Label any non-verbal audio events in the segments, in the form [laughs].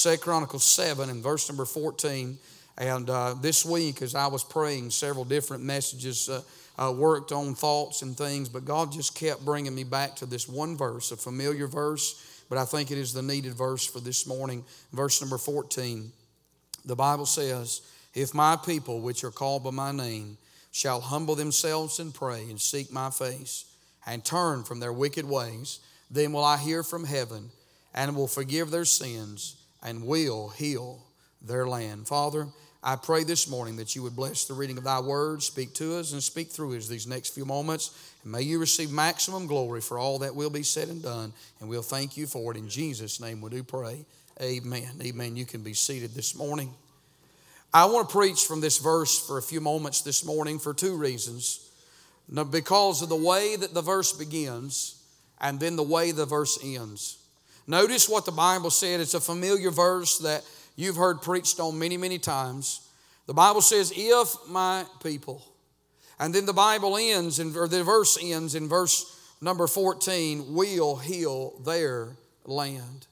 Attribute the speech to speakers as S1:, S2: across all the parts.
S1: Second Chronicles 7 and verse number 14. And uh, this week, as I was praying, several different messages uh, uh, worked on thoughts and things, but God just kept bringing me back to this one verse, a familiar verse, but I think it is the needed verse for this morning. Verse number 14. The Bible says, If my people, which are called by my name, shall humble themselves and pray and seek my face and turn from their wicked ways, then will I hear from heaven and will forgive their sins and will heal their land. Father, I pray this morning that you would bless the reading of thy word, speak to us and speak through us these next few moments. And may you receive maximum glory for all that will be said and done. And we'll thank you for it. In Jesus' name we do pray. Amen. Amen. You can be seated this morning. I want to preach from this verse for a few moments this morning for two reasons. Because of the way that the verse begins and then the way the verse ends. Notice what the Bible said. It's a familiar verse that you've heard preached on many, many times. The Bible says, If my people. And then the Bible ends, in, or the verse ends in verse number 14, will heal their land.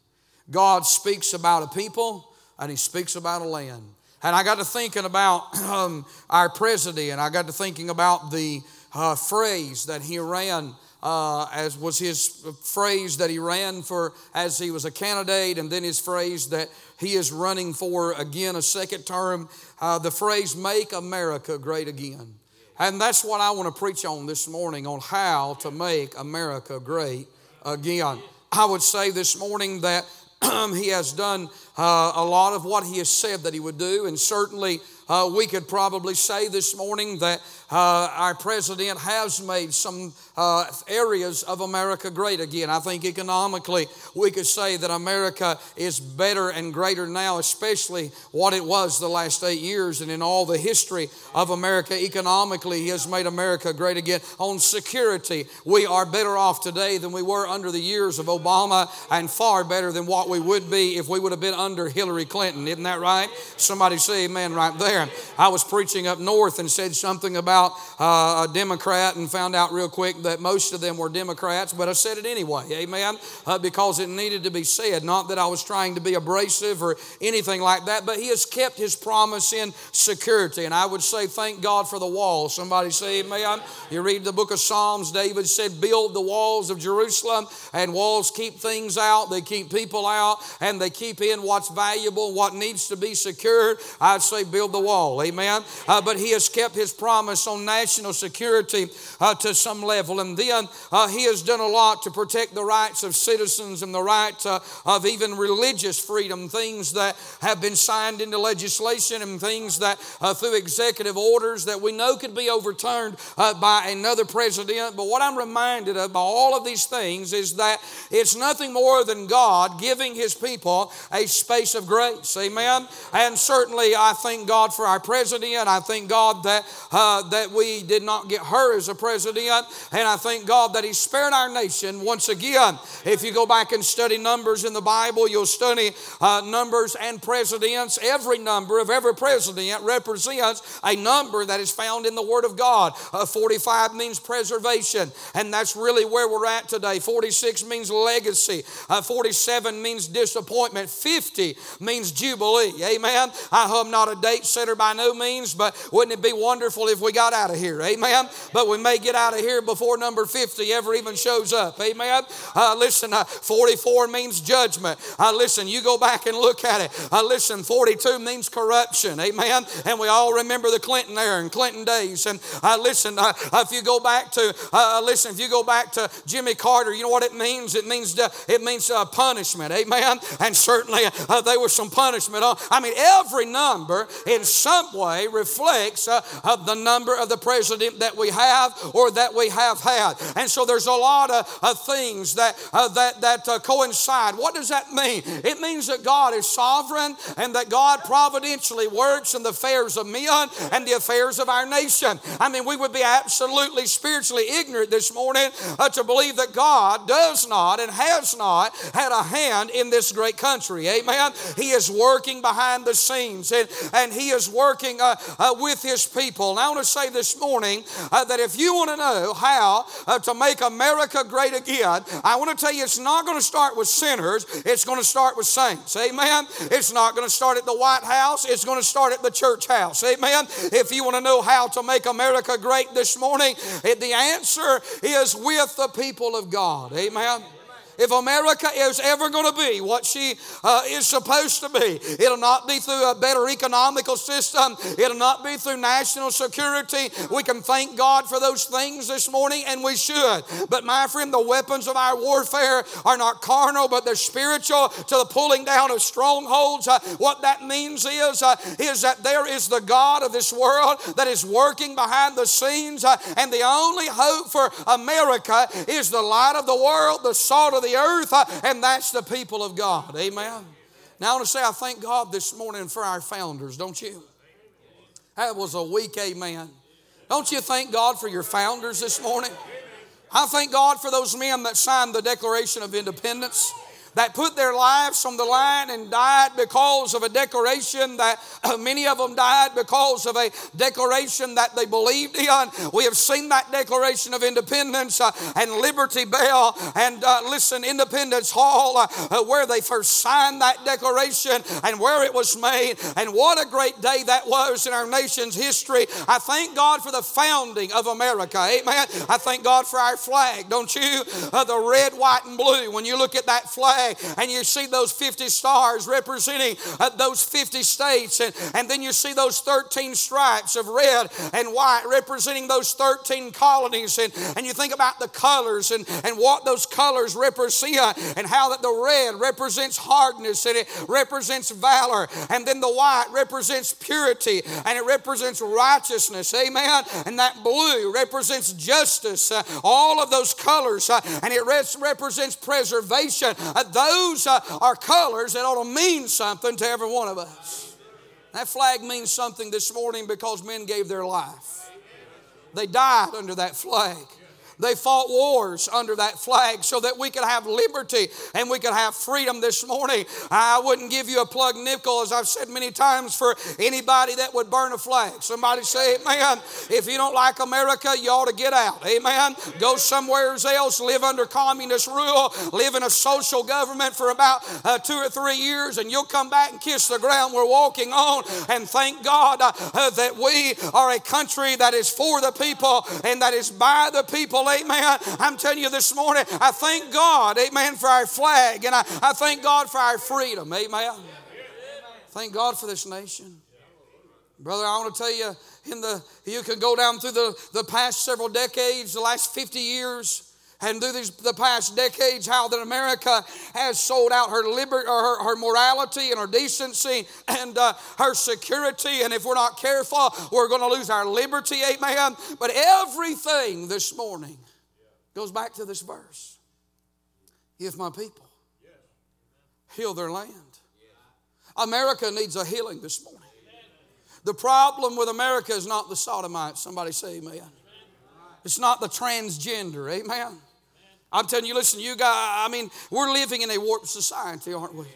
S1: God speaks about a people and He speaks about a land. And I got to thinking about [clears throat] um, our president, I got to thinking about the uh, phrase that he ran. Uh, as was his phrase that he ran for as he was a candidate, and then his phrase that he is running for again a second term. Uh, the phrase "Make America Great Again," and that's what I want to preach on this morning on how to make America great again. I would say this morning that [clears throat] he has done uh, a lot of what he has said that he would do, and certainly uh, we could probably say this morning that uh, our president has made some uh, areas of America great again. I think economically we could say that America is better and greater now, especially what it was the last eight years and in all the history of America economically. He has made America great again. On security, we are better off today than we were under the years of Obama and far better than what we would be if we would have been under Hillary Clinton. Isn't that right? Somebody say amen right there. I was preaching up north and said something about uh, a Democrat and found out real quick that most of them were Democrats, but I said it anyway, amen, uh, because it needed to be said. Not that I was trying to be abrasive or anything like that, but he has kept his promise in security. And I would say, thank God for the wall. Somebody say amen. You read the book of Psalms, David said, build the walls of Jerusalem, and walls keep things out, they keep people out, and they keep in what's valuable, what needs to be secured. I'd say, build the wall, amen. Uh, but he has kept his promise on national security uh, to some level. And then uh, he has done a lot to protect the rights of citizens and the right uh, of even religious freedom, things that have been signed into legislation and things that uh, through executive orders that we know could be overturned uh, by another president. But what I'm reminded of by all of these things is that it's nothing more than God giving his people a space of grace. Amen. And certainly I thank God for our president. I thank God that, uh, that we did not get her as a president. And I thank God that He spared our nation once again. If you go back and study numbers in the Bible, you'll study uh, numbers and presidents. Every number of every president represents a number that is found in the Word of God. Uh, 45 means preservation, and that's really where we're at today. 46 means legacy, uh, 47 means disappointment, 50 means jubilee. Amen. I am not a date setter by no means, but wouldn't it be wonderful if we got out of here? Amen. But we may get out of here before number 50 ever even shows up. Amen. Uh, listen, uh, 44 means judgment. Uh, listen, you go back and look at it. Uh, listen, 42 means corruption. Amen. And we all remember the Clinton era and Clinton days. And uh, listen, uh, if you go back to listen, if you go back to Jimmy Carter, you know what it means? It means it means punishment. Amen. And certainly there was some punishment. on. I mean, every number in some way reflects of the number of the president that we have or that we have had. And so there's a lot of, of things that, uh, that, that uh, coincide. What does that mean? It means that God is sovereign and that God providentially works in the affairs of men and the affairs of our nation. I mean, we would be absolutely spiritually ignorant this morning uh, to believe that God does not and has not had a hand in this great country. Amen. He is working behind the scenes and, and He is is working uh, uh, with His people. And I want to say this morning uh, that if you want to know how uh, to make America great again, I want to tell you it's not going to start with sinners, it's going to start with saints. Amen. It's not going to start at the White House, it's going to start at the church house. Amen. If you want to know how to make America great this morning, the answer is with the people of God. Amen. If America is ever going to be what she uh, is supposed to be, it'll not be through a better economical system, it'll not be through national security. We can thank God for those things this morning, and we should. But my friend, the weapons of our warfare are not carnal, but they're spiritual to the pulling down of strongholds. Uh, what that means is, uh, is that there is the God of this world that is working behind the scenes, uh, and the only hope for America is the light of the world, the salt of the the earth, uh, and that's the people of God. Amen. Now, I want to say I thank God this morning for our founders, don't you? That was a weak amen. Don't you thank God for your founders this morning? I thank God for those men that signed the Declaration of Independence that put their lives on the line and died because of a declaration that uh, many of them died because of a declaration that they believed in. We have seen that Declaration of Independence uh, and Liberty Bell and uh, listen, Independence Hall, uh, uh, where they first signed that declaration and where it was made. And what a great day that was in our nation's history. I thank God for the founding of America. Amen. I thank God for our flag, don't you? Uh, the red, white, and blue. When you look at that flag, and you see those 50 stars representing uh, those 50 states, and, and then you see those 13 stripes of red and white representing those 13 colonies, and, and you think about the colors and, and what those colors represent, and how that the red represents hardness and it represents valor, and then the white represents purity and it represents righteousness, amen. And that blue represents justice, uh, all of those colors, uh, and it res- represents preservation. Uh, those are colors that ought to mean something to every one of us. That flag means something this morning because men gave their life. They died under that flag. They fought wars under that flag so that we could have liberty and we could have freedom this morning. I wouldn't give you a plug nickel, as I've said many times, for anybody that would burn a flag. Somebody say, Amen. If you don't like America, you ought to get out. Amen. Go somewhere else, live under communist rule, live in a social government for about uh, two or three years, and you'll come back and kiss the ground we're walking on. And thank God uh, uh, that we are a country that is for the people and that is by the people amen. I'm telling you this morning, I thank God, amen, for our flag, and I, I thank God for our freedom, amen. Thank God for this nation. Brother, I want to tell you, in the you can go down through the, the past several decades, the last 50 years, and through these, the past decades, how that America has sold out her liberty, her, her morality and her decency and uh, her security. And if we're not careful, we're going to lose our liberty, amen. But everything this morning Goes back to this verse. If my people heal their land. America needs a healing this morning. The problem with America is not the sodomites. Somebody say amen. It's not the transgender. Amen. I'm telling you, listen, you guys, I mean, we're living in a warped society, aren't we?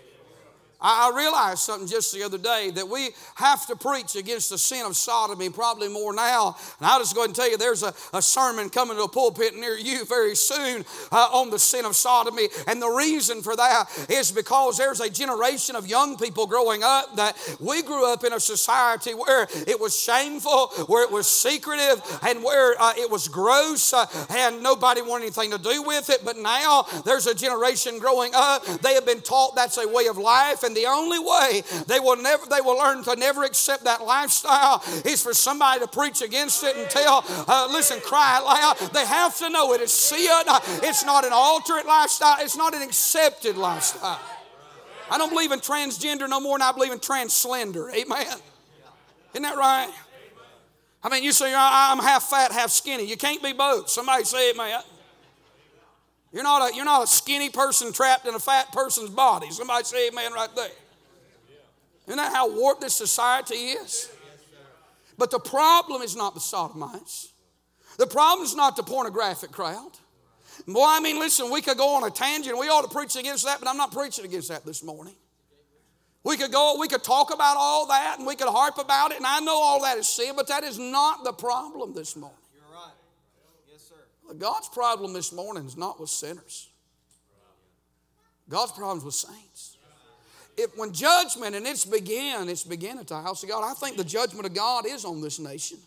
S1: I realized something just the other day that we have to preach against the sin of sodomy, probably more now. And I'll just go ahead and tell you there's a, a sermon coming to a pulpit near you very soon uh, on the sin of sodomy. And the reason for that is because there's a generation of young people growing up that we grew up in a society where it was shameful, where it was secretive, and where uh, it was gross, uh, and nobody wanted anything to do with it. But now there's a generation growing up, they have been taught that's a way of life. And and the only way they will never they will learn to never accept that lifestyle is for somebody to preach against it and tell, uh, listen, cry loud. They have to know it is sin. It's not an alternate lifestyle. It's not an accepted lifestyle. I don't believe in transgender no more than I believe in translender. Amen. Isn't that right? I mean, you say I'm half fat, half skinny. You can't be both. Somebody say it, man. You're not a, you're not a skinny person trapped in a fat person's body. Somebody say amen right there. Isn't that how warped this society is? But the problem is not the sodomites. The problem is not the pornographic crowd. Boy, I mean, listen, we could go on a tangent. We ought to preach against that, but I'm not preaching against that this morning. We could go, we could talk about all that and we could harp about it, and I know all that is sin, but that is not the problem this morning.
S2: You're right. Yes, sir.
S1: God's problem this morning is not with sinners. God's problem is with saints. If when judgment and it's begin, it's began at the house of God. I think the judgment of God is on this nation.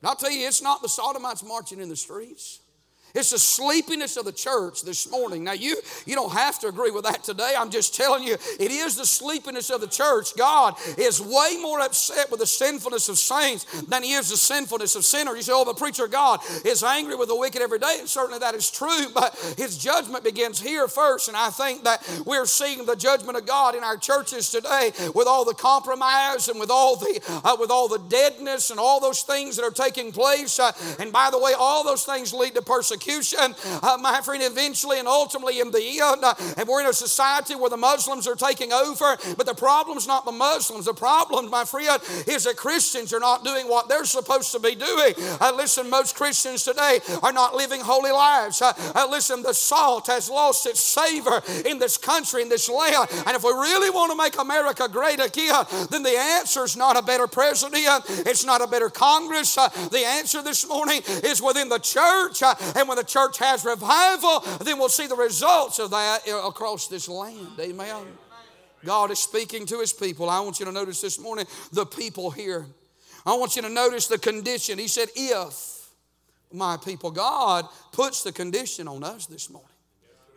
S1: And I'll tell you, it's not the sodomites marching in the streets. It's the sleepiness of the church this morning. Now, you, you don't have to agree with that today. I'm just telling you, it is the sleepiness of the church. God is way more upset with the sinfulness of saints than he is the sinfulness of sinners. You say, oh, the preacher God is angry with the wicked every day. And certainly that is true, but his judgment begins here first. And I think that we're seeing the judgment of God in our churches today with all the compromise and with all the, uh, with all the deadness and all those things that are taking place. Uh, and by the way, all those things lead to persecution persecution, uh, my friend, eventually and ultimately in the end. Uh, and we're in a society where the Muslims are taking over. But the problem's not the Muslims. The problem, my friend, is that Christians are not doing what they're supposed to be doing. Uh, listen, most Christians today are not living holy lives. Uh, uh, listen, the salt has lost its savor in this country, in this land. And if we really want to make America great again, then the answer is not a better president, it's not a better Congress. Uh, the answer this morning is within the church. and when the church has revival, then we'll see the results of that across this land. Amen. God is speaking to his people. I want you to notice this morning the people here. I want you to notice the condition. He said, If my people, God puts the condition on us this morning.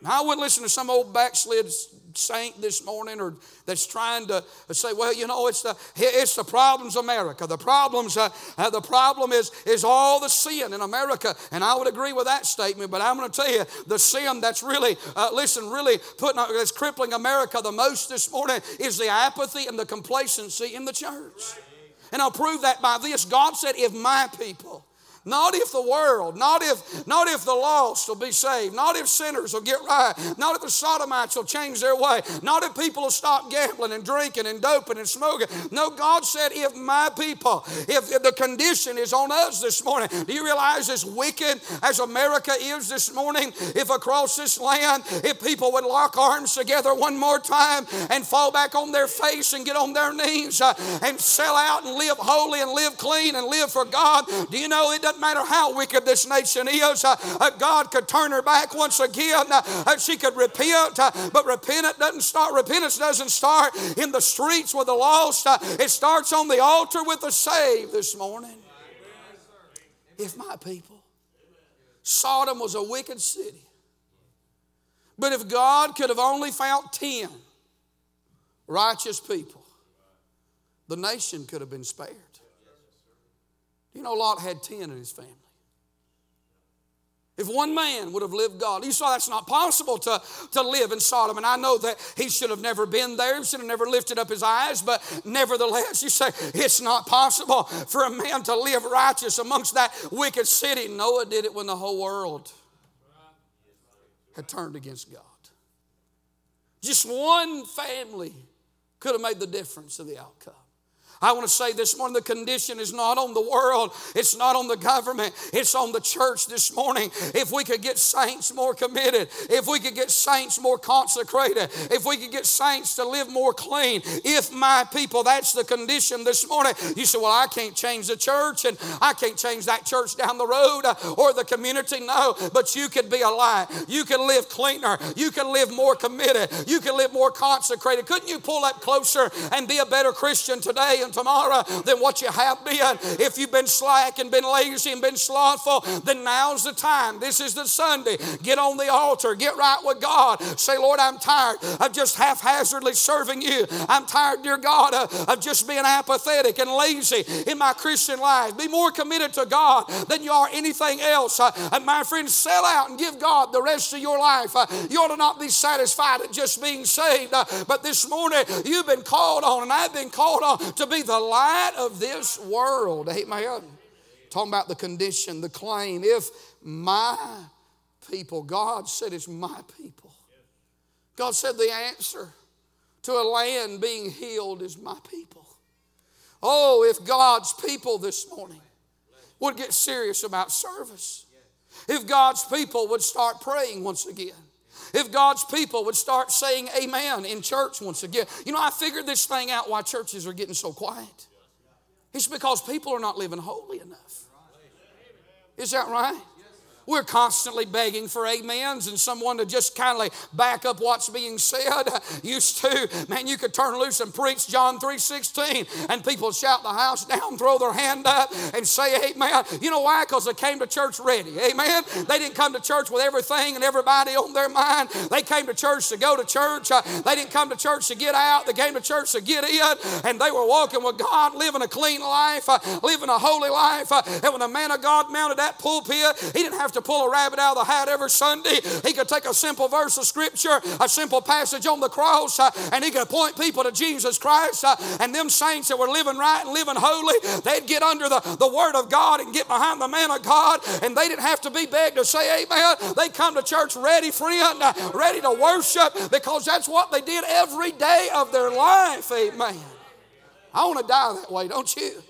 S1: Now, I wouldn't listen to some old backslid saint this morning or that's trying to say, well, you know, it's the, it's the problems America. The problems, uh, uh, the problem is, is all the sin in America. And I would agree with that statement, but I'm going to tell you the sin that's really, uh, listen, really putting, that's crippling America the most this morning is the apathy and the complacency in the church. And I'll prove that by this. God said, if my people, not if the world, not if, not if the lost will be saved, not if sinners will get right, not if the sodomites will change their way, not if people will stop gambling and drinking and doping and smoking. No, God said, if my people, if, if the condition is on us this morning, do you realize as wicked as America is this morning, if across this land, if people would lock arms together one more time and fall back on their face and get on their knees uh, and sell out and live holy and live clean and live for God, do you know it doesn't doesn't matter how wicked this nation is, uh, uh, God could turn her back once again. Uh, she could repent, but repentance doesn't start. Repentance doesn't start in the streets with the lost. it starts on the altar with the saved this morning. If my people, Sodom was a wicked city. But if God could have only found 10 righteous people, the nation could have been spared. You know, Lot had 10 in his family. If one man would have lived God, you saw that's not possible to, to live in Sodom. And I know that he should have never been there, he should have never lifted up his eyes, but nevertheless, you say it's not possible for a man to live righteous amongst that wicked city. Noah did it when the whole world had turned against God. Just one family could have made the difference of the outcome. I want to say this morning the condition is not on the world, it's not on the government, it's on the church this morning. If we could get saints more committed, if we could get saints more consecrated, if we could get saints to live more clean, if my people, that's the condition this morning. You say, Well, I can't change the church and I can't change that church down the road uh, or the community. No, but you could be a light. You could live cleaner. You can live more committed. You can live more consecrated. Couldn't you pull up closer and be a better Christian today and tomorrow than what you have been. If you've been slack and been lazy and been slothful, then now's the time. This is the Sunday. Get on the altar. Get right with God. Say, Lord, I'm tired of just haphazardly serving you. I'm tired, dear God, uh, of just being apathetic and lazy in my Christian life. Be more committed to God than you are anything else. Uh, and my friends, sell out and give God the rest of your life. Uh, you ought to not be satisfied at just being saved. But this morning, you've been called on, and I've been called on to be the light of this world. Amen. Talking about the condition, the claim. If my people, God said it's my people. God said the answer to a land being healed is my people. Oh, if God's people this morning would get serious about service, if God's people would start praying once again, if God's people would start saying amen in church once again. You know, I figured this thing out why churches are getting so quiet. It's because people are not living holy enough. Is that right? We're constantly begging for amens and someone to just kindly back up what's being said. [laughs] Used to, man, you could turn loose and preach John 3.16 and people shout the house down, [laughs] throw their hand up and say amen. You know why? Because they came to church ready. Amen. They didn't come to church with everything and everybody on their mind. They came to church to go to church. Uh, they didn't come to church to get out. They came to church to get in. And they were walking with God, living a clean life, uh, living a holy life. Uh, and when the man of God mounted that pulpit, he didn't have to pull a rabbit out of the hat every Sunday. He could take a simple verse of Scripture, a simple passage on the cross, uh, and he could point people to Jesus Christ. Uh, and them saints that were living right and living holy, they'd get under the, the Word of God and get behind the man of God, and they didn't have to be begged to say amen. They come to church ready, friend, uh, ready to worship because that's what they did every day of their life. Amen. I want to die that way, don't you?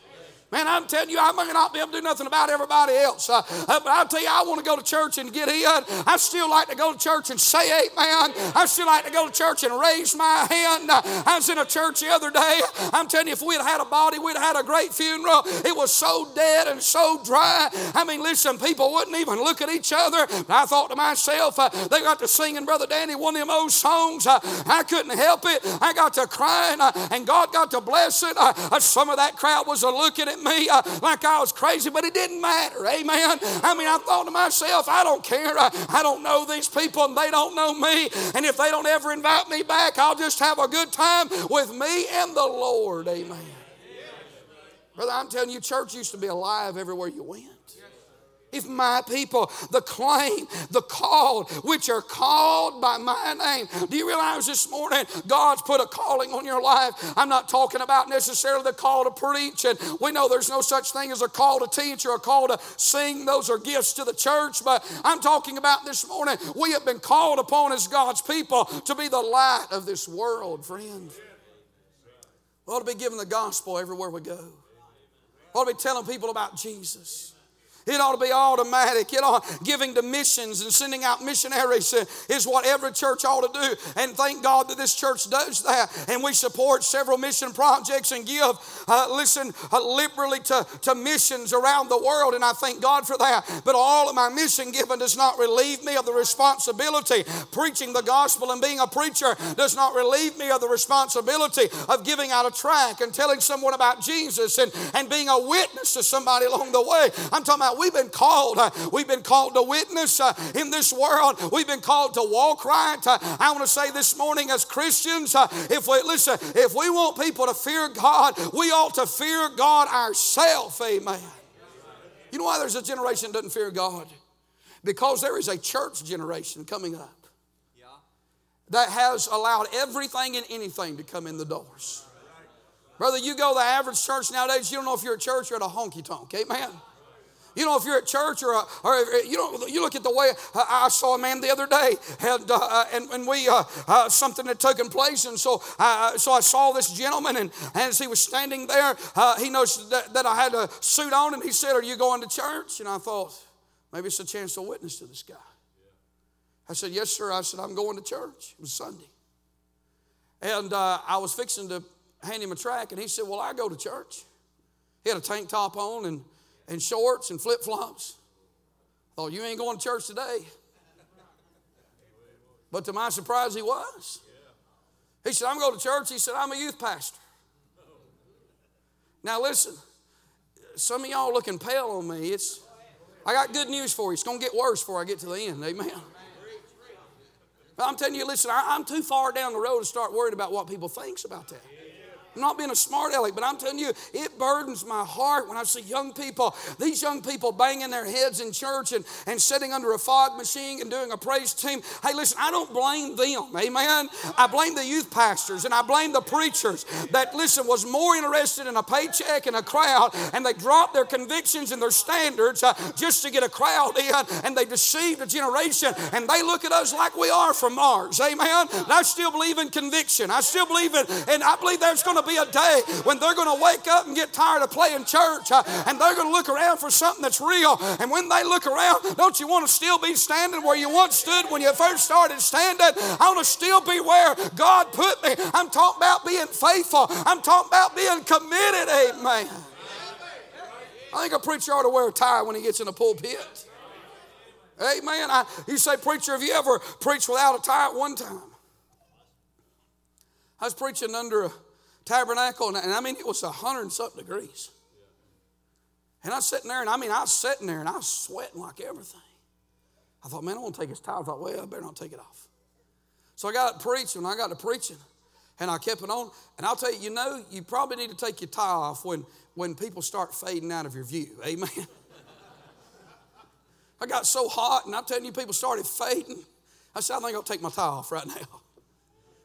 S1: Man, I'm telling you, I may not be able to do nothing about everybody else. Uh, uh, but I'll tell you, I want to go to church and get in. I still like to go to church and say amen. I still like to go to church and raise my hand. Uh, I was in a church the other day. I'm telling you, if we'd had a body, we'd had a great funeral. It was so dead and so dry. I mean, listen, people wouldn't even look at each other. I thought to myself, uh, they got to singing Brother Danny one of them old songs. Uh, I couldn't help it. I got to crying, uh, and God got to bless it. some of that crowd was looking at me uh, like I was crazy, but it didn't matter. Amen. I mean, I thought to myself, I don't care. I, I don't know these people and they don't know me. And if they don't ever invite me back, I'll just have a good time with me and the Lord. Amen. Brother, I'm telling you, church used to be alive everywhere you went. If my people, the claim, the called, which are called by my name. Do you realize this morning God's put a calling on your life? I'm not talking about necessarily the call to preach, and we know there's no such thing as a call to teach or a call to sing. Those are gifts to the church, but I'm talking about this morning. We have been called upon as God's people to be the light of this world, friend. We ought to be giving the gospel everywhere we go. We ought to be telling people about Jesus. It ought to be automatic. It ought giving to missions and sending out missionaries is what every church ought to do. And thank God that this church does that. And we support several mission projects and give, uh, listen, uh, liberally to, to missions around the world. And I thank God for that. But all of my mission giving does not relieve me of the responsibility. Preaching the gospel and being a preacher does not relieve me of the responsibility of giving out a track and telling someone about Jesus and, and being a witness to somebody along the way. I'm talking about We've been called. Uh, we've been called to witness uh, in this world. We've been called to walk right. Uh, I want to say this morning, as Christians, if we listen, if we want people to fear God, we ought to fear God ourselves. Amen. You know why there's a generation that doesn't fear God? Because there is a church generation coming up that has allowed everything and anything to come in the doors. Brother, you go to the average church nowadays, you don't know if you're at church or at a honky tonk. Amen. You know, if you're at church or, a, or you know, you look at the way I saw a man the other day, and uh, and, and we uh, uh, something had taken place, and so I, so I saw this gentleman, and, and as he was standing there, uh, he noticed that, that I had a suit on, and he said, "Are you going to church?" And I thought, maybe it's a chance to witness to this guy. I said, "Yes, sir." I said, "I'm going to church." It was Sunday, and uh, I was fixing to hand him a track, and he said, "Well, I go to church." He had a tank top on and and shorts and flip flops. Thought, you ain't going to church today. But to my surprise, he was. He said, I'm going to church. He said, I'm a youth pastor. Now, listen, some of y'all looking pale on me. It's, I got good news for you. It's going to get worse before I get to the end. Amen. But I'm telling you, listen, I, am too far down the road to start worrying about what people thinks about that. I'm not being a smart aleck, but I'm telling you, it burdens my heart when I see young people, these young people banging their heads in church and, and sitting under a fog machine and doing a praise team. Hey, listen, I don't blame them, amen. I blame the youth pastors and I blame the preachers that, listen, was more interested in a paycheck and a crowd, and they dropped their convictions and their standards uh, just to get a crowd in, and they deceived a generation, and they look at us like we are from Mars, amen. And I still believe in conviction. I still believe in, and I believe there's going to be a day when they're going to wake up and get tired of playing church uh, and they're going to look around for something that's real. And when they look around, don't you want to still be standing where you once stood when you first started standing? I want to still be where God put me. I'm talking about being faithful. I'm talking about being committed. Amen. I think a preacher ought to wear a tie when he gets in the pulpit. Amen. I, you say, preacher, have you ever preached without a tie at one time? I was preaching under a tabernacle, and, and I mean, it was a hundred and something degrees. And I was sitting there, and I mean, I was sitting there, and I was sweating like everything. I thought, man, I want to take his tie. I thought, well, I better not take it off. So I got to preaching, and I got to preaching, and I kept it on. And I'll tell you, you know, you probably need to take your tie off when, when people start fading out of your view. [laughs] Amen. I got so hot, and I'm telling you, people started fading. I said, I think I'll take my tie off right now.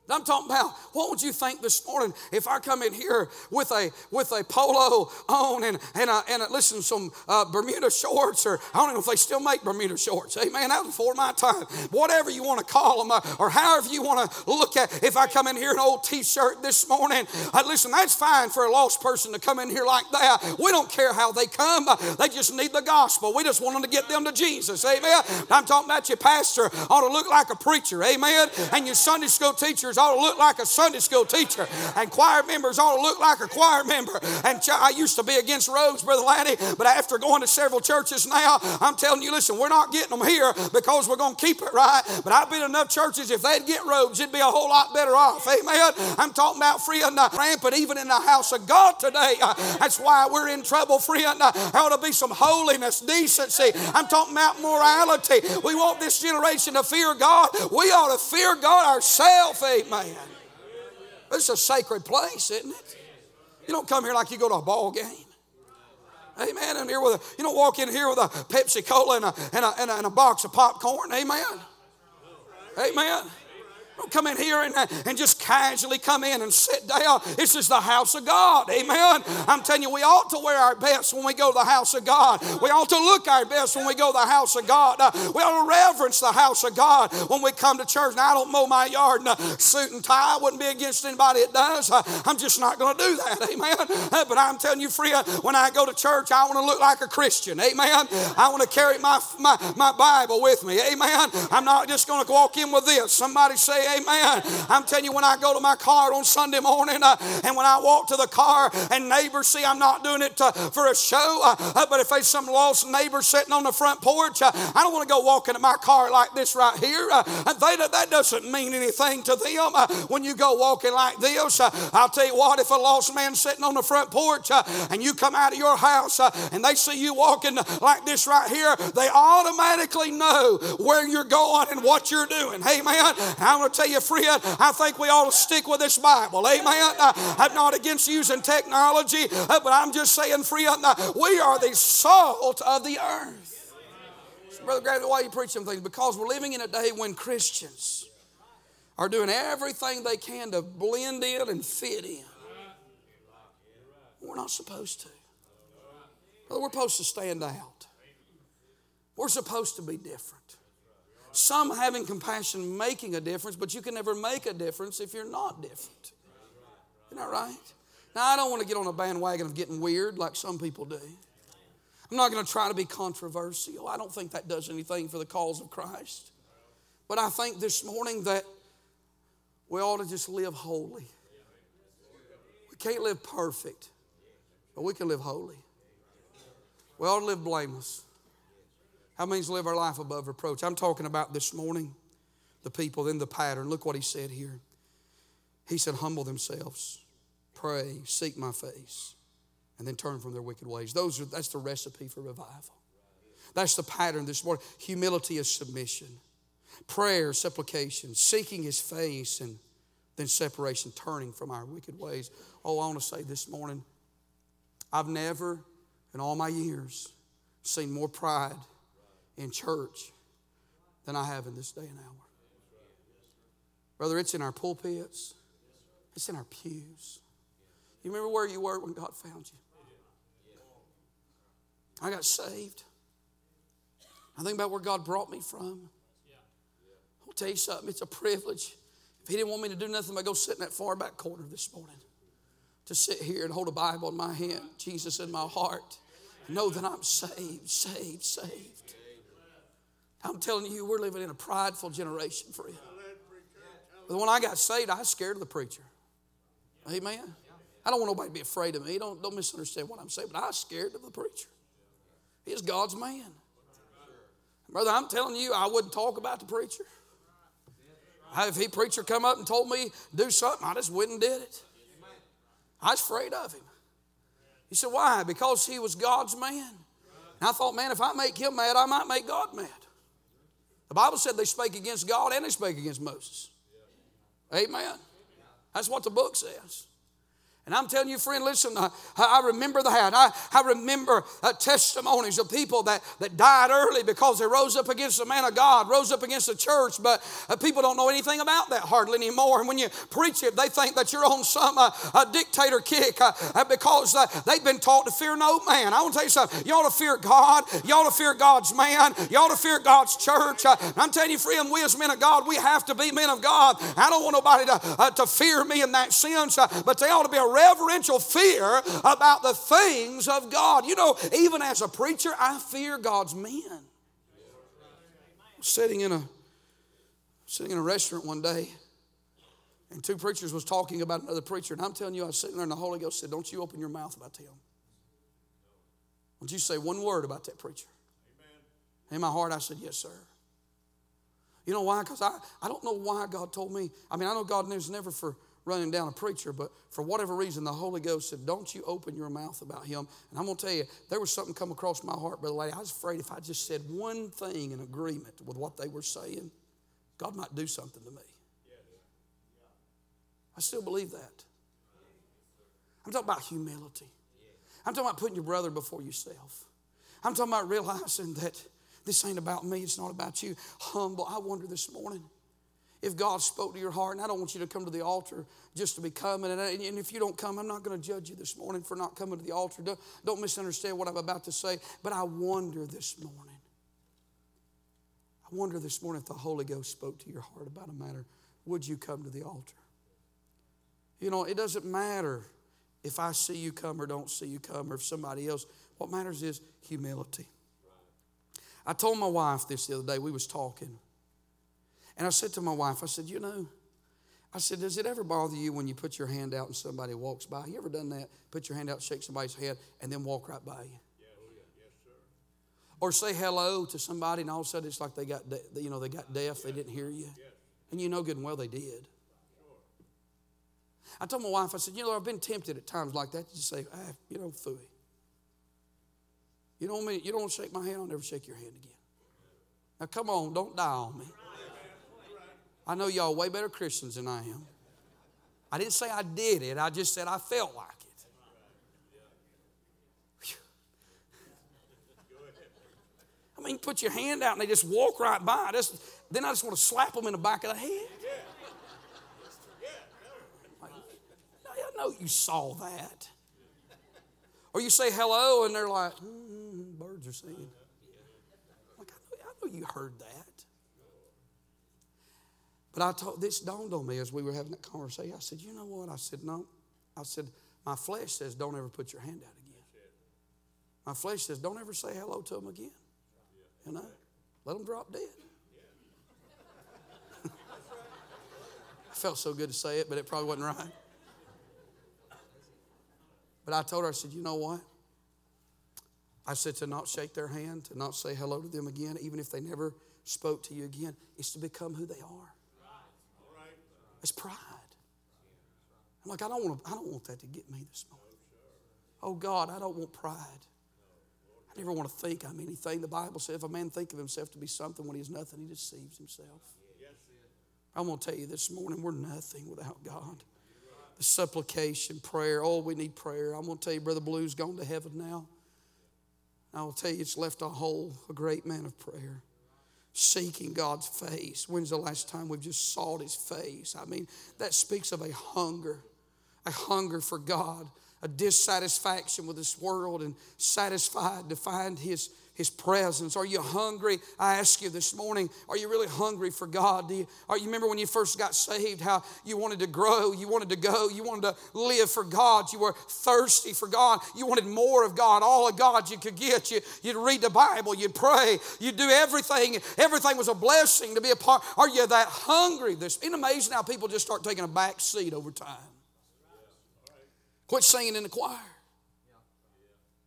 S1: I'm talking about what would you think this morning if I come in here with a with a polo on and and a, and a, listen some uh, Bermuda shorts or I don't know if they still make Bermuda shorts. Man, that was before my time. Whatever you want to call them uh, or however you want to look at. If I come in here in an old T-shirt this morning, uh, listen, that's fine for a lost person to come in here like that. We don't care how they come. Uh, they just need the gospel. We just want them to get them to Jesus. Amen. I'm talking about your pastor ought to look like a preacher. Amen. And your Sunday school teachers ought to look like a Sunday school teacher, and choir members ought to look like a choir member. And I used to be against robes, Brother Lanny, but after going to several churches now, I'm telling you, listen, we're not getting them here because we're going to keep it right. But I've been enough churches, if they'd get robes, it'd be a whole lot better off. Amen. I'm talking about freeing the rampant even in the house of God today. Uh, that's why we're in trouble, friend. Uh, there ought to be some holiness, decency. I'm talking about morality. We want this generation to fear God. We ought to fear God ourselves. Amen. It's a sacred place, isn't it? You don't come here like you go to a ball game. Amen. And here with a, you don't walk in here with a Pepsi Cola and a, and a, and a, and a box of popcorn. Amen. Amen. Don't come in here and, and just casually come in and sit down. This is the house of God. Amen. I'm telling you, we ought to wear our best when we go to the house of God. We ought to look our best when we go to the house of God. Uh, we ought to reverence the house of God when we come to church. Now, I don't mow my yard in a suit and tie. I wouldn't be against anybody that does. Uh, I'm just not going to do that. Amen. Uh, but I'm telling you, friend, when I go to church, I want to look like a Christian. Amen. I want to carry my, my, my Bible with me. Amen. I'm not just going to walk in with this. Somebody say, Amen. I'm telling you, when I go to my car on Sunday morning uh, and when I walk to the car and neighbors see I'm not doing it uh, for a show, uh, uh but if there's some lost neighbor sitting on the front porch, uh, I don't want to go walking to my car like this right here. Uh, they, that doesn't mean anything to them when you go walking like this. I'll tell you what, if a lost man sitting on the front porch and you come out of your house and they see you walking like this right here, they automatically know where you're going and what you're doing. Hey, man, I'm going to tell you, friend, I think we ought to stick with this Bible. Amen. I'm not against using technology, uh, but I'm just saying, friend, we are the salt of the earth. Brother Gravity, why are you preaching things? Because we're living in a day when Christians are doing everything they can to blend in and fit in. We're not supposed to. We're supposed to stand out. We're supposed to be different. Some having compassion making a difference, but you can never make a difference if you're not different. Isn't that right? Now, I don't want to get on a bandwagon of getting weird like some people do. I'm not going to try to be controversial. I don't think that does anything for the cause of Christ. But I think this morning that we ought to just live holy. We can't live perfect, but we can live holy. We ought to live blameless. How many live our life above reproach? I'm talking about this morning the people in the pattern. Look what he said here. He said, Humble themselves, pray, seek my face, and then turn from their wicked ways. Those are, that's the recipe for revival. That's the pattern this morning. Humility is submission, prayer, supplication, seeking his face, and then separation, turning from our wicked ways. Oh, I want to say this morning, I've never in all my years seen more pride in church than I have in this day and hour. Brother, it's in our pulpits, it's in our pews. You remember where you were when God found you? I got saved. I think about where God brought me from. I'll tell you something, it's a privilege. If He didn't want me to do nothing but go sit in that far back corner this morning, to sit here and hold a Bible in my hand, Jesus in my heart, know that I'm saved, saved, saved. I'm telling you, we're living in a prideful generation, friend. But when I got saved, I was scared of the preacher. Amen. I don't want nobody to be afraid of me. Don't, don't misunderstand what I'm saying, but I was scared of the preacher. He's God's man. Brother, I'm telling you, I wouldn't talk about the preacher. If he preacher come up and told me do something, I just went and did it. I was afraid of him. He said, Why? Because he was God's man. And I thought, man, if I make him mad, I might make God mad. The Bible said they spake against God and they spake against Moses. Amen. That's what the book says. And I'm telling you, friend, listen, uh, I remember that. I, I remember uh, testimonies of people that, that died early because they rose up against the man of God, rose up against the church, but uh, people don't know anything about that hardly anymore. And when you preach it, they think that you're on some uh, dictator kick uh, uh, because they've been taught to fear no man. I want to tell you something. You ought to fear God. You ought to fear God's man. You ought to fear God's church. I'm telling you, friend, we as men of God, we have to be men of God. I don't want nobody to, to fear me in that sense, but they ought to be a reverential fear about the things of God. You know, even as a preacher, I fear God's men. Sitting in a sitting in a restaurant one day, and two preachers was talking about another preacher, and I'm telling you, I was sitting there, and the Holy Ghost said, "Don't you open your mouth about him. Don't you say one word about that preacher." Amen. In my heart, I said, "Yes, sir." You know why? Because I, I don't know why God told me. I mean, I know God knows never for running down a preacher, but for whatever reason, the Holy Ghost said, Don't you open your mouth about him. And I'm going to tell you, there was something come across my heart, Brother Lady. I was afraid if I just said one thing in agreement with what they were saying, God might do something to me. I still believe that. I'm talking about humility. I'm talking about putting your brother before yourself. I'm talking about realizing that this ain't about me, it's not about you. Humble. I wonder this morning if God spoke to your heart, and I don't want you to come to the altar just to be coming, and, and if you don't come, I'm not going to judge you this morning for not coming to the altar. Don't, don't misunderstand what I'm about to say, but I wonder this morning. I wonder this morning if the Holy Ghost spoke to your heart about a matter. Would you come to the altar? You know, it doesn't matter if I see you come or don't see you come or if somebody else. What matters is humility. I told my wife this the other day. We was talking. And I said to my wife, I said, you know, I said, does it ever bother you when you put your hand out and somebody walks by? You ever done that? Put your hand out, shake somebody's head, and then walk right by you? Yes, sir. Or say hello to somebody, and all of a sudden it's like they got, you know, they got deaf, they didn't hear you, and you know good and well they did. I told my wife, I said, you know, I've been tempted at times like that to just say, ah, you know, fooey. You don't mean you don't shake my hand, I'll never shake your hand again. Now come on, don't die on me. I know y'all way better Christians than I am. I didn't say I did it, I just said I felt like it. I mean, put your hand out and they just walk right by. Then I just want to slap them in the back of the head. Like, I know you saw that. Or you say hello and they're like, mm, birds are singing. Like, I know you heard that. But I told this dawned on me as we were having that conversation. I said, you know what? I said, no. I said, my flesh says don't ever put your hand out again. My flesh says don't ever say hello to them again. You know, let them drop dead. [laughs] I felt so good to say it, but it probably wasn't right. But I told her, I said, you know what? I said to not shake their hand, to not say hello to them again, even if they never spoke to you again, is to become who they are. It's pride. I'm like, I don't want to, I don't want that to get me this morning. Oh God, I don't want pride. I never want to think I'm anything. The Bible says if a man think of himself to be something when he's nothing, he deceives himself. I'm going to tell you this morning, we're nothing without God. The supplication, prayer. Oh, we need prayer. I'm going to tell you, Brother Blue's gone to heaven now. I will tell you, it's left a hole, a great man of prayer seeking God's face. When's the last time we've just sought His face? I mean, that speaks of a hunger, a hunger for God, a dissatisfaction with this world, and satisfied to find His, his presence? Are you hungry? I ask you this morning, are you really hungry for God? Do you, are you remember when you first got saved how you wanted to grow, you wanted to go, you wanted to live for God, you were thirsty for God, you wanted more of God, all of God you could get. You, you'd read the Bible, you'd pray, you'd do everything. Everything was a blessing to be a part. Are you that hungry? This it's amazing how people just start taking a back seat over time. Quit singing in the choir.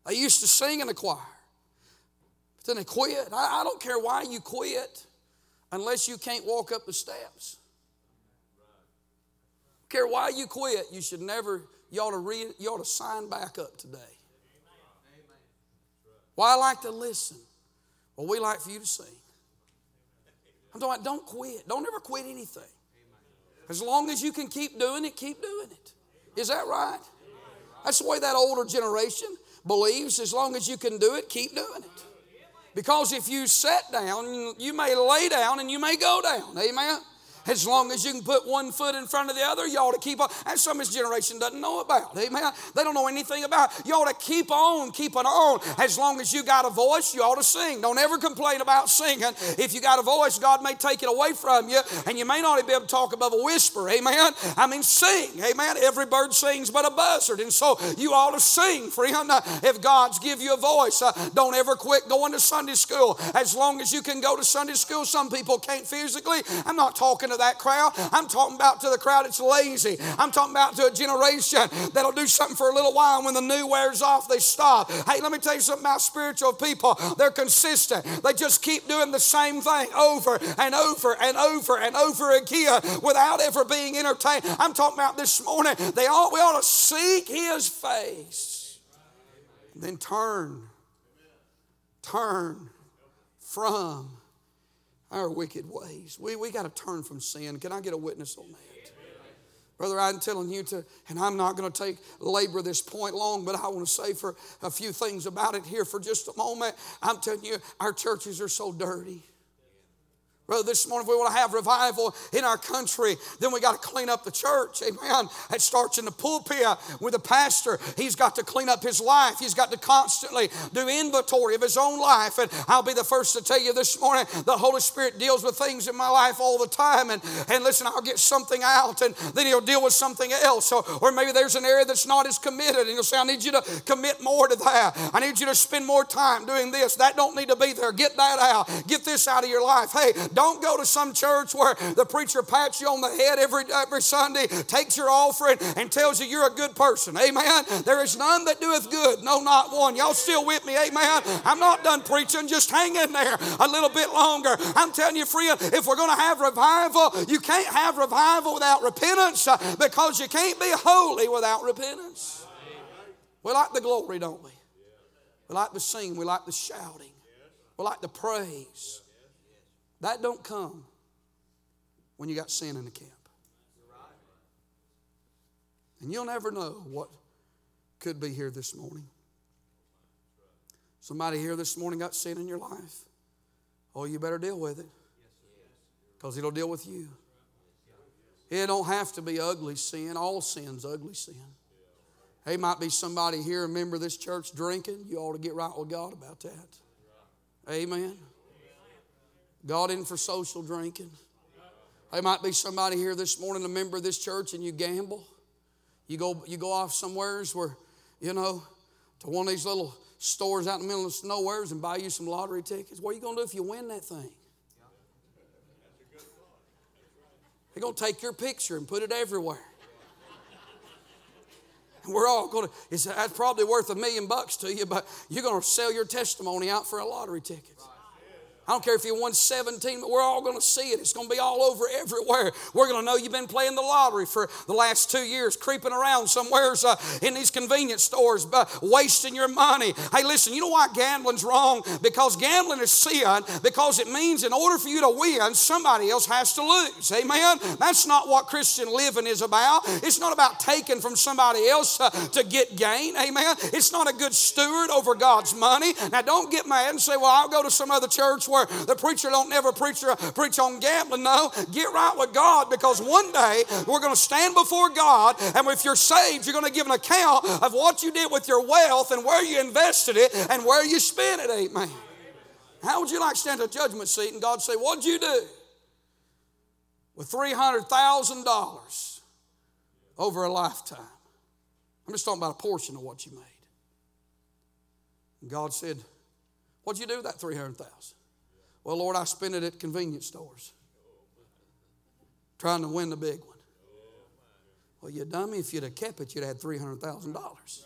S1: They used to sing in the choir. Then they quit. I, I don't care why you quit unless you can't walk up the steps. I care why you quit, you should never, you ought to read, you ought to sign back up today. Why I like to listen? Well, we like for you to sing. I'm talking about don't quit. Don't ever quit anything. As long as you can keep doing it, keep doing it. Is that right? That's the way that older generation believes. As long as you can do it, keep doing it. Because if you sit down, you may lay down and you may go down. Amen. As long as you can put one foot in front of the other, you ought to keep on. And some of this generation doesn't know about. Amen. They don't know anything about. You ought to keep on, keep it on. As long as you got a voice, you ought to sing. Don't ever complain about singing. If you got a voice, God may take it away from you, and you may not even be able to talk above a whisper. Amen. I mean, sing. Amen. Every bird sings but a buzzard, and so you ought to sing, friend. If God's give you a voice, uh, don't ever quit going to Sunday school. As long as you can go to Sunday school, some people can't physically. I'm not talking to that crowd. I'm talking about to the crowd that's lazy. I'm talking about to a generation that'll do something for a little while. When the new wears off, they stop. Hey, let me tell you something about spiritual people. They're consistent. They just keep doing the same thing over and over and over and over again without ever being entertained. I'm talking about this morning. They all we ought to seek His face, then turn, turn from our wicked ways. We, we got to turn from sin. Can I get a witness on that? Brother, I'm telling you to, and I'm not going to take labor this point long, but I want to say for a few things about it here for just a moment. I'm telling you, our churches are so dirty. Brother, this morning, if we want to have revival in our country, then we got to clean up the church. Amen. It starts in the pulpit with the pastor. He's got to clean up his life. He's got to constantly do inventory of his own life. And I'll be the first to tell you this morning, the Holy Spirit deals with things in my life all the time. And, and listen, I'll get something out and then he'll deal with something else. Or, or maybe there's an area that's not as committed and he'll say, I need you to commit more to that. I need you to spend more time doing this. That don't need to be there. Get that out. Get this out of your life. Hey, don't go to some church where the preacher pats you on the head every, every Sunday, takes your offering, and tells you you're a good person. Amen. There is none that doeth good, no, not one. Y'all still with me? Amen. I'm not done preaching. Just hang in there a little bit longer. I'm telling you, friend, if we're going to have revival, you can't have revival without repentance uh, because you can't be holy without repentance. We like the glory, don't we? We like the singing. We like the shouting. We like the praise. That don't come when you got sin in the camp. And you'll never know what could be here this morning. Somebody here this morning got sin in your life. Oh, you better deal with it. Because it'll deal with you. It don't have to be ugly sin. All sin's ugly sin. Hey, might be somebody here, a member of this church, drinking. You ought to get right with God about that. Amen. God in for social drinking. There might be somebody here this morning, a member of this church, and you gamble. You go, you go off somewheres where, you know, to one of these little stores out in the middle of nowheres and buy you some lottery tickets. What are you going to do if you win that thing? They're going to take your picture and put it everywhere. And we're all going to, it's, that's probably worth a million bucks to you, but you're going to sell your testimony out for a lottery ticket. I don't care if you won 17, but we're all going to see it. It's going to be all over everywhere. We're going to know you've been playing the lottery for the last two years, creeping around somewheres uh, in these convenience stores, uh, wasting your money. Hey, listen, you know why gambling's wrong? Because gambling is sin, because it means in order for you to win, somebody else has to lose. Amen? That's not what Christian living is about. It's not about taking from somebody else uh, to get gain. Amen? It's not a good steward over God's money. Now, don't get mad and say, well, I'll go to some other church where the preacher don't never preach, preach on gambling. No, get right with God because one day we're going to stand before God, and if you're saved, you're going to give an account of what you did with your wealth and where you invested it and where you spent it. Amen. How would you like to stand at a judgment seat and God say, What'd you do with $300,000 over a lifetime? I'm just talking about a portion of what you made. And God said, What'd you do with that 300000 Well, Lord, I spent it at convenience stores trying to win the big one. Well, you dummy, if you'd have kept it, you'd have had $300,000.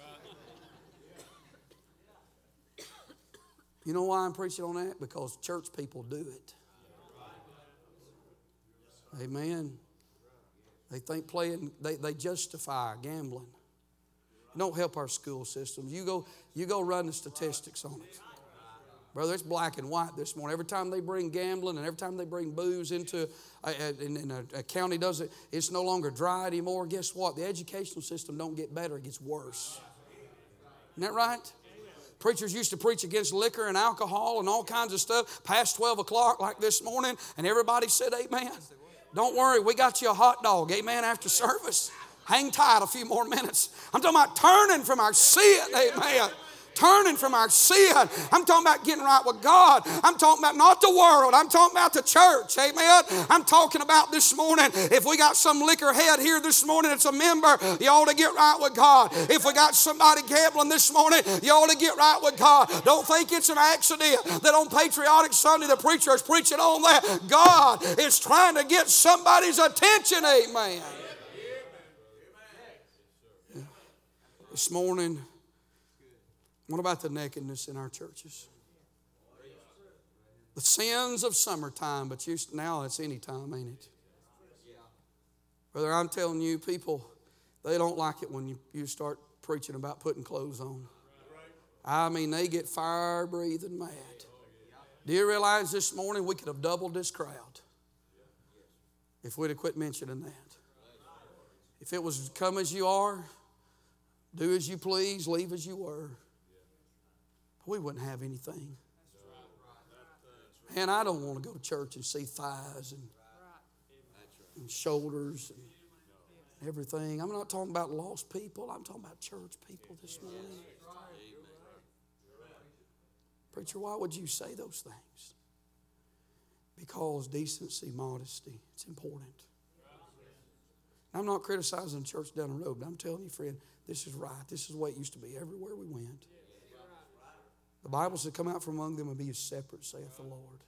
S1: You know why I'm preaching on that? Because church people do it. Amen. They think playing, they, they justify gambling. Don't help our school systems. You go, you go run the statistics on it. Brother, it's black and white this morning. Every time they bring gambling and every time they bring booze into uh, uh, a, a, a, a county does it, it's no longer dry anymore. Guess what? The educational system don't get better, it gets worse. Isn't that right? Preachers used to preach against liquor and alcohol and all kinds of stuff past 12 o'clock, like this morning, and everybody said, Amen. Don't worry, we got you a hot dog, amen, after service. Hang tight a few more minutes. I'm talking about turning from our sin, amen turning from our sin. I'm talking about getting right with God. I'm talking about not the world. I'm talking about the church. Amen. I'm talking about this morning. If we got some liquor head here this morning, it's a member, you ought to get right with God. If we got somebody gambling this morning, you ought to get right with God. Don't think it's an accident that on Patriotic Sunday the preacher is preaching on that. God is trying to get somebody's attention. Amen. This morning, what about the nakedness in our churches? The sins of summertime, but you, now it's any time, ain't it? Brother, I'm telling you, people, they don't like it when you, you start preaching about putting clothes on. I mean, they get fire breathing mad. Do you realize this morning we could have doubled this crowd if we'd have quit mentioning that? If it was come as you are, do as you please, leave as you were we wouldn't have anything. And I don't want to go to church and see thighs and, and shoulders and everything. I'm not talking about lost people, I'm talking about church people this morning. Preacher, why would you say those things? Because decency, modesty, it's important. I'm not criticizing the church down the road, but I'm telling you, friend, this is right. This is the way it used to be everywhere we went. The Bible said, Come out from among them and be a separate, saith the Lord.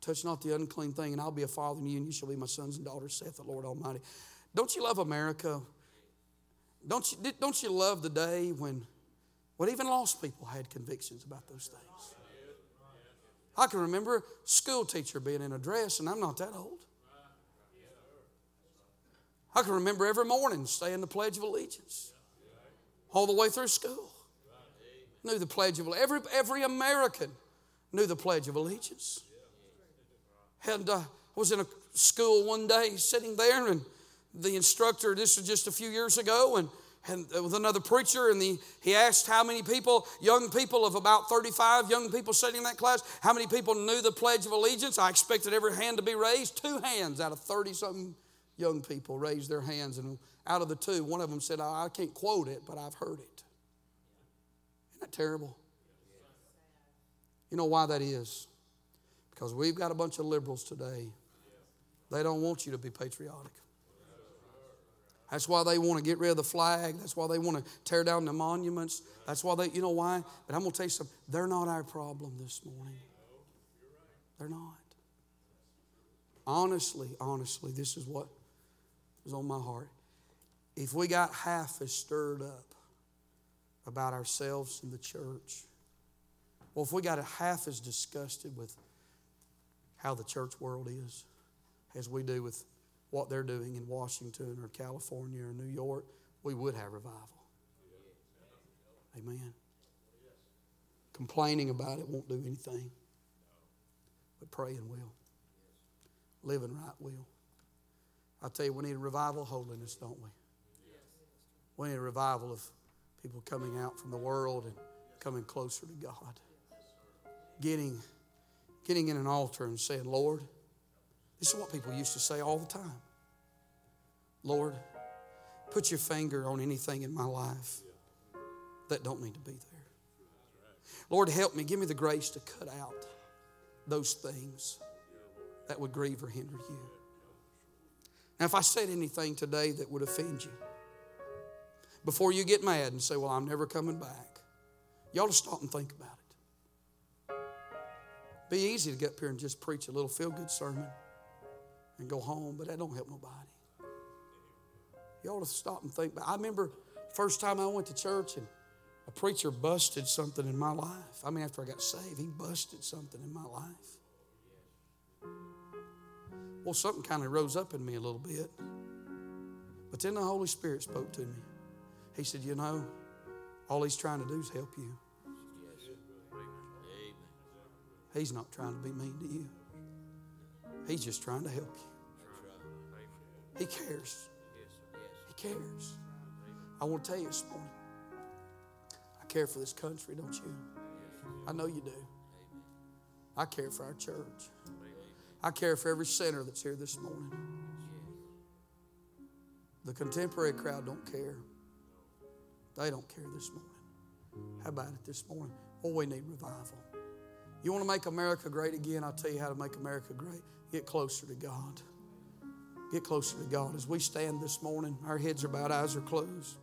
S1: Touch not the unclean thing, and I'll be a father to you, and you shall be my sons and daughters, saith the Lord Almighty. Don't you love America? Don't you, don't you love the day when, when even lost people had convictions about those things? I can remember a school teacher being in a dress, and I'm not that old. I can remember every morning saying the Pledge of Allegiance all the way through school knew the Pledge of Allegiance. Every, every American knew the Pledge of Allegiance. And uh, I was in a school one day sitting there, and the instructor, this was just a few years ago, and and with another preacher, and the, he asked how many people, young people of about 35 young people sitting in that class, how many people knew the Pledge of Allegiance. I expected every hand to be raised. Two hands out of 30 something young people raised their hands, and out of the two, one of them said, I can't quote it, but I've heard it. Isn't that terrible? You know why that is? Because we've got a bunch of liberals today. They don't want you to be patriotic. That's why they want to get rid of the flag. That's why they want to tear down the monuments. That's why they, you know why? But I'm going to tell you something. They're not our problem this morning. They're not. Honestly, honestly, this is what was on my heart. If we got half as stirred up about ourselves and the church. Well, if we got half as disgusted with how the church world is as we do with what they're doing in Washington or California or New York, we would have revival. Amen. Complaining about it won't do anything, but praying will. Living right will. I tell you, we need a revival of holiness, don't we? We need a revival of People coming out from the world and coming closer to God. Getting, getting in an altar and saying, Lord, this is what people used to say all the time. Lord, put your finger on anything in my life that don't need to be there. Lord, help me. Give me the grace to cut out those things that would grieve or hinder you. Now, if I said anything today that would offend you, before you get mad and say, Well, I'm never coming back, you ought to stop and think about it. Be easy to get up here and just preach a little feel good sermon and go home, but that don't help nobody. You ought to stop and think. I remember first time I went to church and a preacher busted something in my life. I mean, after I got saved, he busted something in my life. Well, something kind of rose up in me a little bit. But then the Holy Spirit spoke to me. He said, You know, all he's trying to do is help you. He's not trying to be mean to you, he's just trying to help you. He cares. He cares. I want to tell you this morning I care for this country, don't you? I know you do. I care for our church. I care for every sinner that's here this morning. The contemporary crowd don't care. They don't care this morning. How about it this morning? Oh, we need revival. You want to make America great again? I'll tell you how to make America great. Get closer to God. Get closer to God. As we stand this morning, our heads are bowed, eyes are closed.